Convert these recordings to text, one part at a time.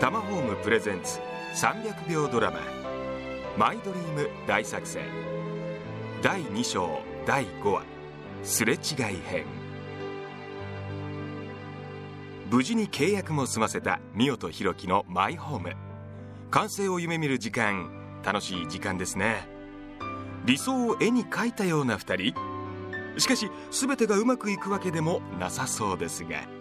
タマホームプレゼンツ300秒ドラマ「マイドリーム大作戦」第2章第5話「すれ違い編」無事に契約も済ませた美代と弘樹のマイホーム完成を夢見る時間楽しい時間ですね。理想を絵に描いたような2人。しかし全てがうまくいくわけでもなさそうですが。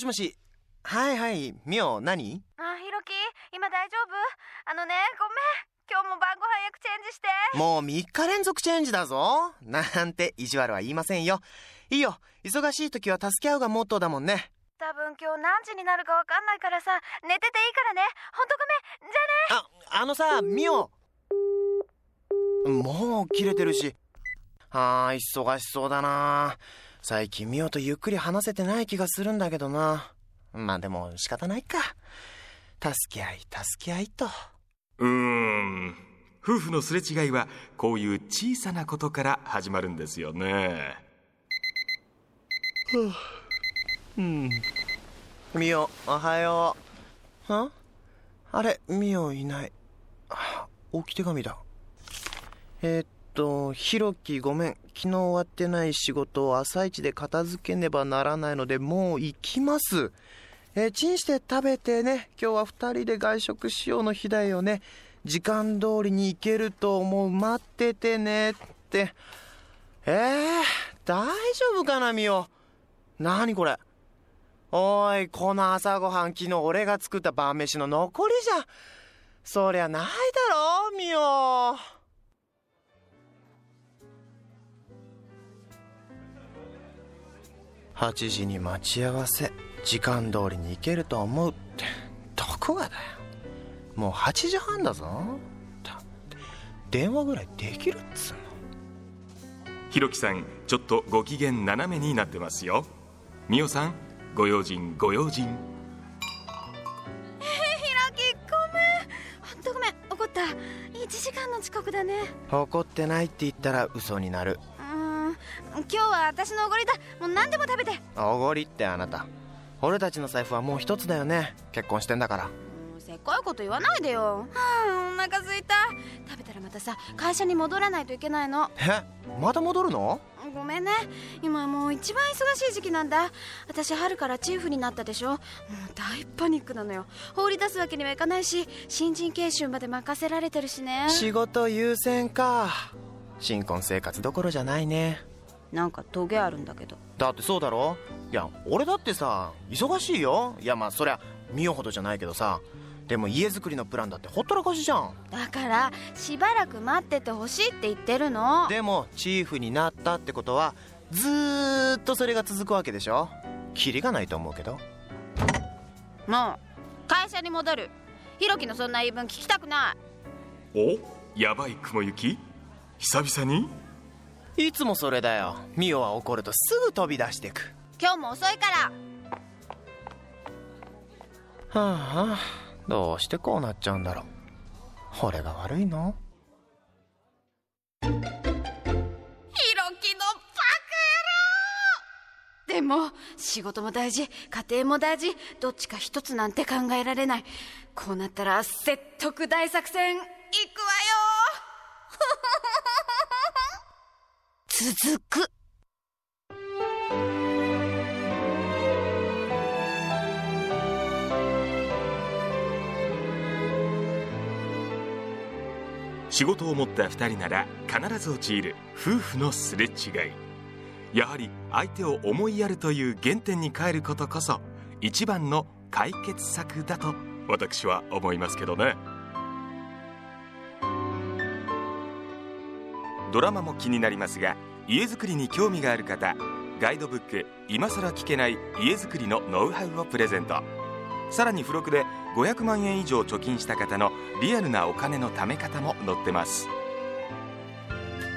しもし。はいはい。みお何？あ、ひろき、今大丈夫？あのね、ごめん。今日も晩ご飯役チェンジして。もう3日連続チェンジだぞ。なんて意地悪は言いませんよ。いいよ。忙しい時は助け合うがモットーだもんね。多分今日何時になるかわかんないからさ、寝てていいからね。ほんとごめん。じゃあね。ああのさみおもう切れてるし。あー忙しそうだな最近みおとゆっくり話せてない気がするんだけどな。まあでも仕方ないか。助け合い助け合いと。うーん。夫婦のすれ違いはこういう小さなことから始まるんですよね。うん。みおおはよう。は？あれみおいない。あ置き手紙だ。えーっとひろきごめん。昨日終わってない仕事を朝一で片付けねばならないのでもう行きます。えーチンして食べてね。今日は二人で外食しようの日だよね。時間通りに行けると思う。待っててね。って。えー、大丈夫かなみお何これ？おいこの朝ごはん昨日俺が作った晩飯の残りじゃそりゃないだろみお8時に待ち合わせ時間通りに行けると思うってどこがだよもう8時半だぞだって電話ぐらいできるっつうの弘樹さんちょっとご機嫌斜めになってますよ美代さんご用心ご用心ひろき、ごめん。ほんとごめん。怒った。1時間の遅刻だね。怒ってないって言ったら嘘になる。今日は私のおごりだ。もう何でも食べて。おごりってあなた。俺たちの財布はもう一つだよね。結婚してんだから。うんせっかいこと言わないでよ。はあ、お腹すいた。食べたらまたさ、会社に戻らないといけないの。え？また戻るの？ごめんね。今もう一番忙しい時期なんだ。私春からチーフになったでしょ。もう大パニックなのよ。放り出すわけにはいかないし新人研修まで任せられてるしね。仕事優先か。新婚生活どころじゃないねなんかトゲあるんだけど。だってそうだろ？いや俺だってさ忙しいよ。いやまあそりゃ美代ほどじゃないけどさ。でも家づくりのプランだってほったらかしじゃん。だからしばらく待っててほしいって言ってるの。でもチーフになったってことはずーっとそれが続くわけでしょ？キリがないと思うけど。もう会社に戻る。ひろきのそんな言い分聞きたくない。お？やばい雲行き？久々に？いつもそれだよ。ミオは怒るとすぐ飛び出してく。今日も遅いから。はあどうしてこうなっちゃうんだろう。俺が悪いの？ひろきのバカ野郎でも仕事も大事家庭も大事どっちか一つなんて考えられない。こうなったら説得大作戦いくわよ続く。仕事を持った2人なら必ず陥る夫婦のすれ違い。やはり相手を思いやるという原点に変えることこそ一番の解決策だと私は思いますけどね。ドラマも気になりますが家づくりに興味がある方ガイドブック「今更聞けない家づくりのノウハウ」をプレゼント。さらに付録で500万円以上貯金した方のリアルなお金の貯め方も載ってます。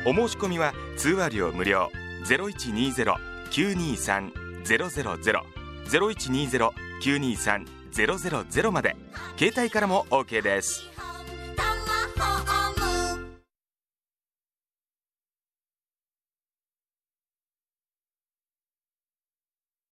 お申し込みは通話料無料。0120-923-000 0120-923-000まで。携帯からも OK です。